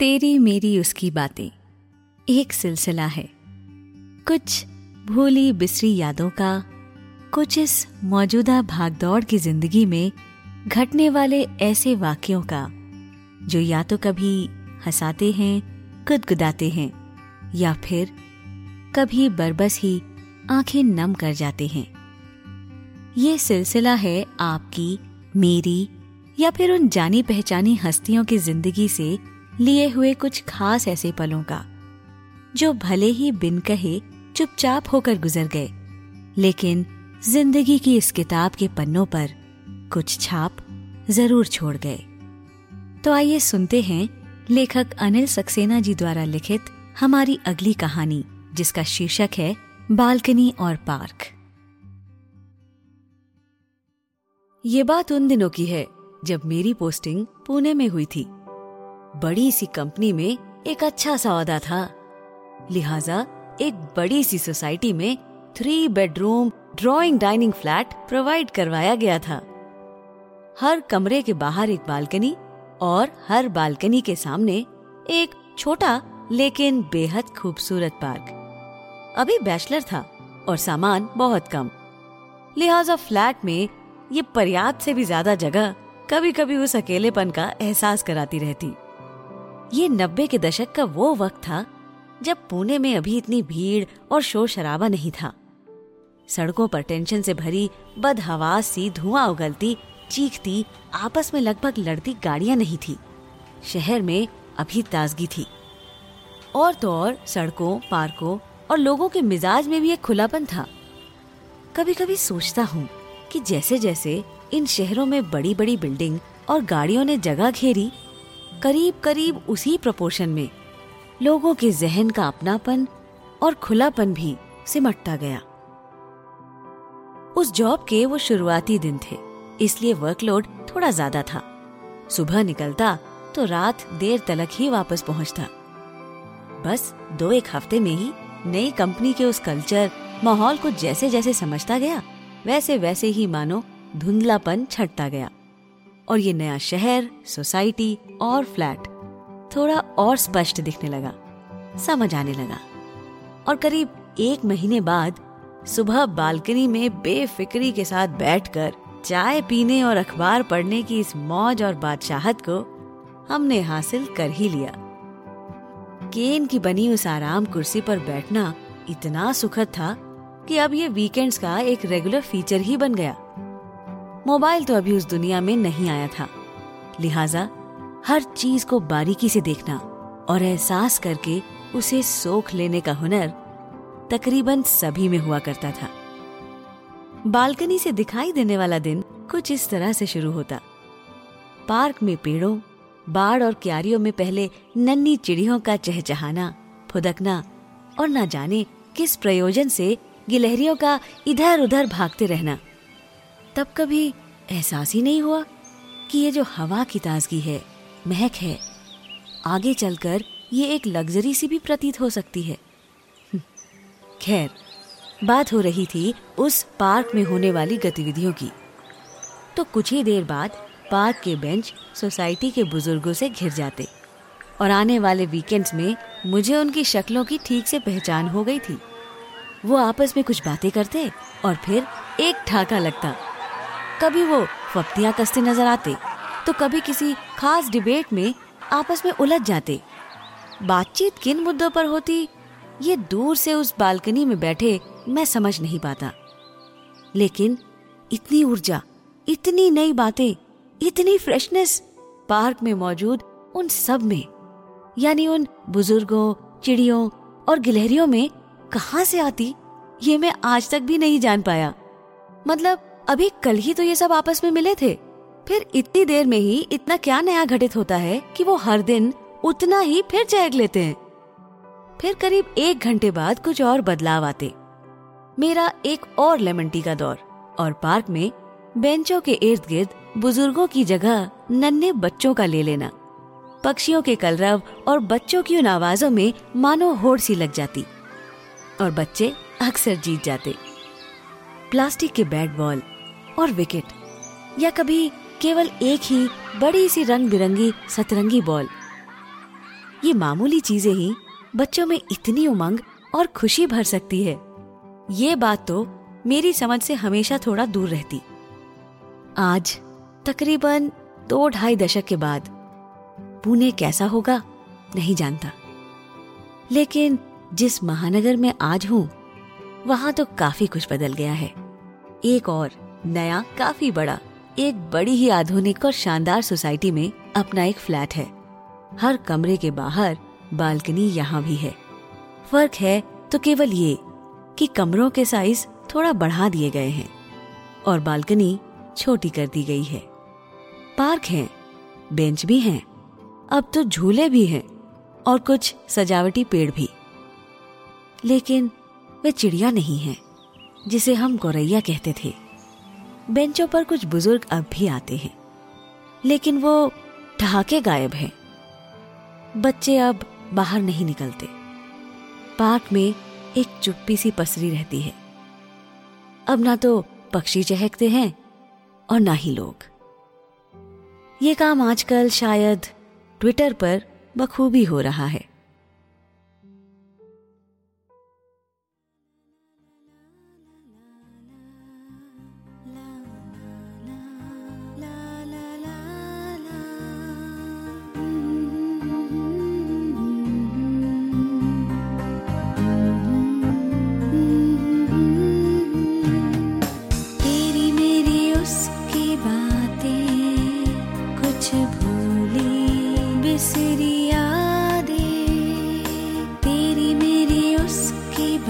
तेरी मेरी उसकी बातें। एक सिलसिला है। कुछ भूली बिसरी यादों का, कुछ इस मौजूदा भागदौड़ की ज़िंदगी में घटने वाले ऐसे वाक्यों का, जो या तो कभी हंसाते हैं, गुदगुदाते हैं, या फिर कभी बरबस ही आँखें नम कर जाते हैं। ये सिलसिला है आपकी, मेरी, या फिर उन जानी पहचानी हस्तियों की ज़िंदगी से लिए हुए कुछ खास ऐसे पलों का, जो भले ही बिन कहे चुपचाप होकर गुजर गए, लेकिन ज़िंदगी की इस किताब के पन्नों पर कुछ छाप ज़रूर छोड़ गए। तो आइए सुनते हैं लेखक अनिल सक्सेना जी द्वारा लिखित हमारी अगली कहानी, जिसका शीर्षक है बालकनी और पार्क। ये बात उन दिनों की है, जब मेरी पोस्टिंग पुणे में हुई थी। बड़ी सी कंपनी में एक अच्छा सौदा था। लिहाजा एक बड़ी सी सोसाइटी में three bedroom drawing dining flat provide करवाया गया था। हर कमरे के बाहर एक बालकनी और हर बालकनी के सामने एक छोटा लेकिन बेहद खूबसूरत पार्क। अभी बैचलर था और सामान बहुत कम। लिहाजा फ्लैट में ये पर्याप्त से भी ज़्यादा जगह कभी कभी उस अकेलेपन का एहसास कराती रहती। ये नब्बे के दशक का वो वक्त था जब पुणे में अभी इतनी भीड़ और शोर शराबा नहीं था। सड़कों पर टेंशन से भरी, बदहवास सी धुआँ उगलती, चीखती, आपस में लगभग लड़ती गाड़ियाँ नहीं थी। शहर में अभी ताजगी थी। और तो और सड़कों, पार्कों और लोगों के मिजाज में भी एक खुलापन था। कभी कभी सोचता हूँ कि जैसे जैसे इन शहरों में बड़ी बड़ी बिल्डिंग और गाड़ियों ने जगह घेरी करीब करीब उसी प्रपोर्शन में लोगों के जहन का अपनापन और खुलापन भी सिमटता गया। उस जॉब के वो शुरुआती दिन थे, इसलिए वर्कलोड थोड़ा ज़्यादा था। सुबह निकलता तो रात देर तलक ही वापस पहुँचता। बस दो एक हफ़्ते में ही नई कंपनी के उस कल्चर माहौल को जैसे जैसे समझता गया वैसे वैसे ही मानो धुंधलापन छटता गया। और ये नया शहर, सोसाइटी और फ्लैट थोड़ा और स्पष्ट दिखने लगा, समझ आने लगा। और करीब एक महीने बाद सुबह बालकनी में बेफिक्री के साथ बैठकर चाय पीने और अखबार पढ़ने की इस मौज और बादशाहत को हमने हासिल कर ही लिया। केन की बनी उस आराम कुर्सी पर बैठना इतना सुखद था कि अब ये वीकेंड्स का एक रेगुलर फीचर ही बन गया। मोबाइल तो अभी उस दुनिया में नहीं आया था। लिहाजा, हर चीज़ को बारीकी से देखना और एहसास करके उसे सोख लेने का हुनर तकरीबन सभी में हुआ करता था। बालकनी से दिखाई देने वाला दिन कुछ इस तरह से शुरू होता। पार्क में पेड़ों, बाढ़ और क्यारियों में पहले नन्ही चिड़ियों का चहचहाना, फुदकना और न जाने किस प्रयोजन से गिलहरियों का इधर उधर भागते रहना। तब कभी एहसास ही नहीं हुआ कि ये जो हवा की ताजगी है महक है। आगे चलकर ये एक लग्जरी सी भी प्रतीत हो सकती है। हम्म, खैर बात हो रही थी उस पार्क में होने वाली गतिविधियों की। तो कुछ ही देर बाद पार्क के बेंच सोसाइटी के बुज़ुर्गों से घिर जाते और आने वाले वीकेंड्स में मुझे उनकी शक्लों की ठीक से पहचान हो गई थी। वो आपस में कुछ बातें करते और फिर एक ठाका लगता। कभी वो फप्तियाँ कसते नज़र आते तो कभी किसी खास डिबेट में आपस में उलझ जाते। बातचीत किन मुद्दों पर होती, ये दूर से उस बालकनी में बैठे मैं समझ नहीं पाता। लेकिन इतनी ऊर्जा, इतनी नई बातें, इतनी फ्रेशनेस पार्क में मौजूद उन सब में, यानी उन बुज़ुर्गों, चिड़ियों और गिलहरियों में कहा से आती, ये मैं आज तक भी नहीं जान पाया। मतलब अभी कल ही तो ये सब आपस में मिले थे। फिर इतनी देर में ही इतना क्या नया घटित होता है कि वो हर दिन उतना ही फिर चहक लेते हैं। फिर करीब एक घंटे बाद कुछ और बदलाव आते। मेरा एक और लेमन टी का दौर और पार्क में बेंचों के इर्द गिर्द बुज़ुर्गों की जगह नन्हे बच्चों का ले लेना। पक्षियों के कलरव और बच्चों की उन आवाजों में मानो होड़ सी लग जाती और बच्चे अक्सर जीत जाते। प्लास्टिक के बैट बॉल और विकेट या कभी केवल एक ही बड़ी सी रंग बिरंगी सतरंगी बॉल ये मामूली चीज़ें ही बच्चों में इतनी उमंग और खुशी भर सकती है। ये बात तो मेरी समझ से हमेशा थोड़ा दूर रहती। आज, तकरीबन दो ढाई दशक के बाद, पुणे कैसा होगा, नहीं जानता। लेकिन जिस महानगर में आज हूँ, वहाँ तो काफ़ी कुछ बदल गया है। एक और नया, काफ़ी बड़ा, एक बड़ी ही आधुनिक और शानदार सोसाइटी में अपना एक फ्लैट है। हर कमरे के बाहर बालकनी यहाँ भी है। फ़र्क है तो केवल ये कि कमरों के साइज़ थोड़ा बढ़ा दिए गए हैं और बालकनी छोटी कर दी गई है। पार्क है, बेंच भी हैं, अब तो झूले भी हैं और कुछ सजावटी पेड़ भी। लेकिन वे चिड़िया नहीं है, जिसे हम गौरैया कहते थे। बेंचों पर कुछ बुज़ुर्ग अब भी आते हैं। लेकिन वो ठहाके गायब हैं। बच्चे अब बाहर नहीं निकलते। पार्क में एक चुप्पी सी पसरी रहती है। अब ना तो पक्षी चहकते हैं और ना ही लोग। ये काम आजकल शायद ट्विटर पर बखूबी हो रहा है।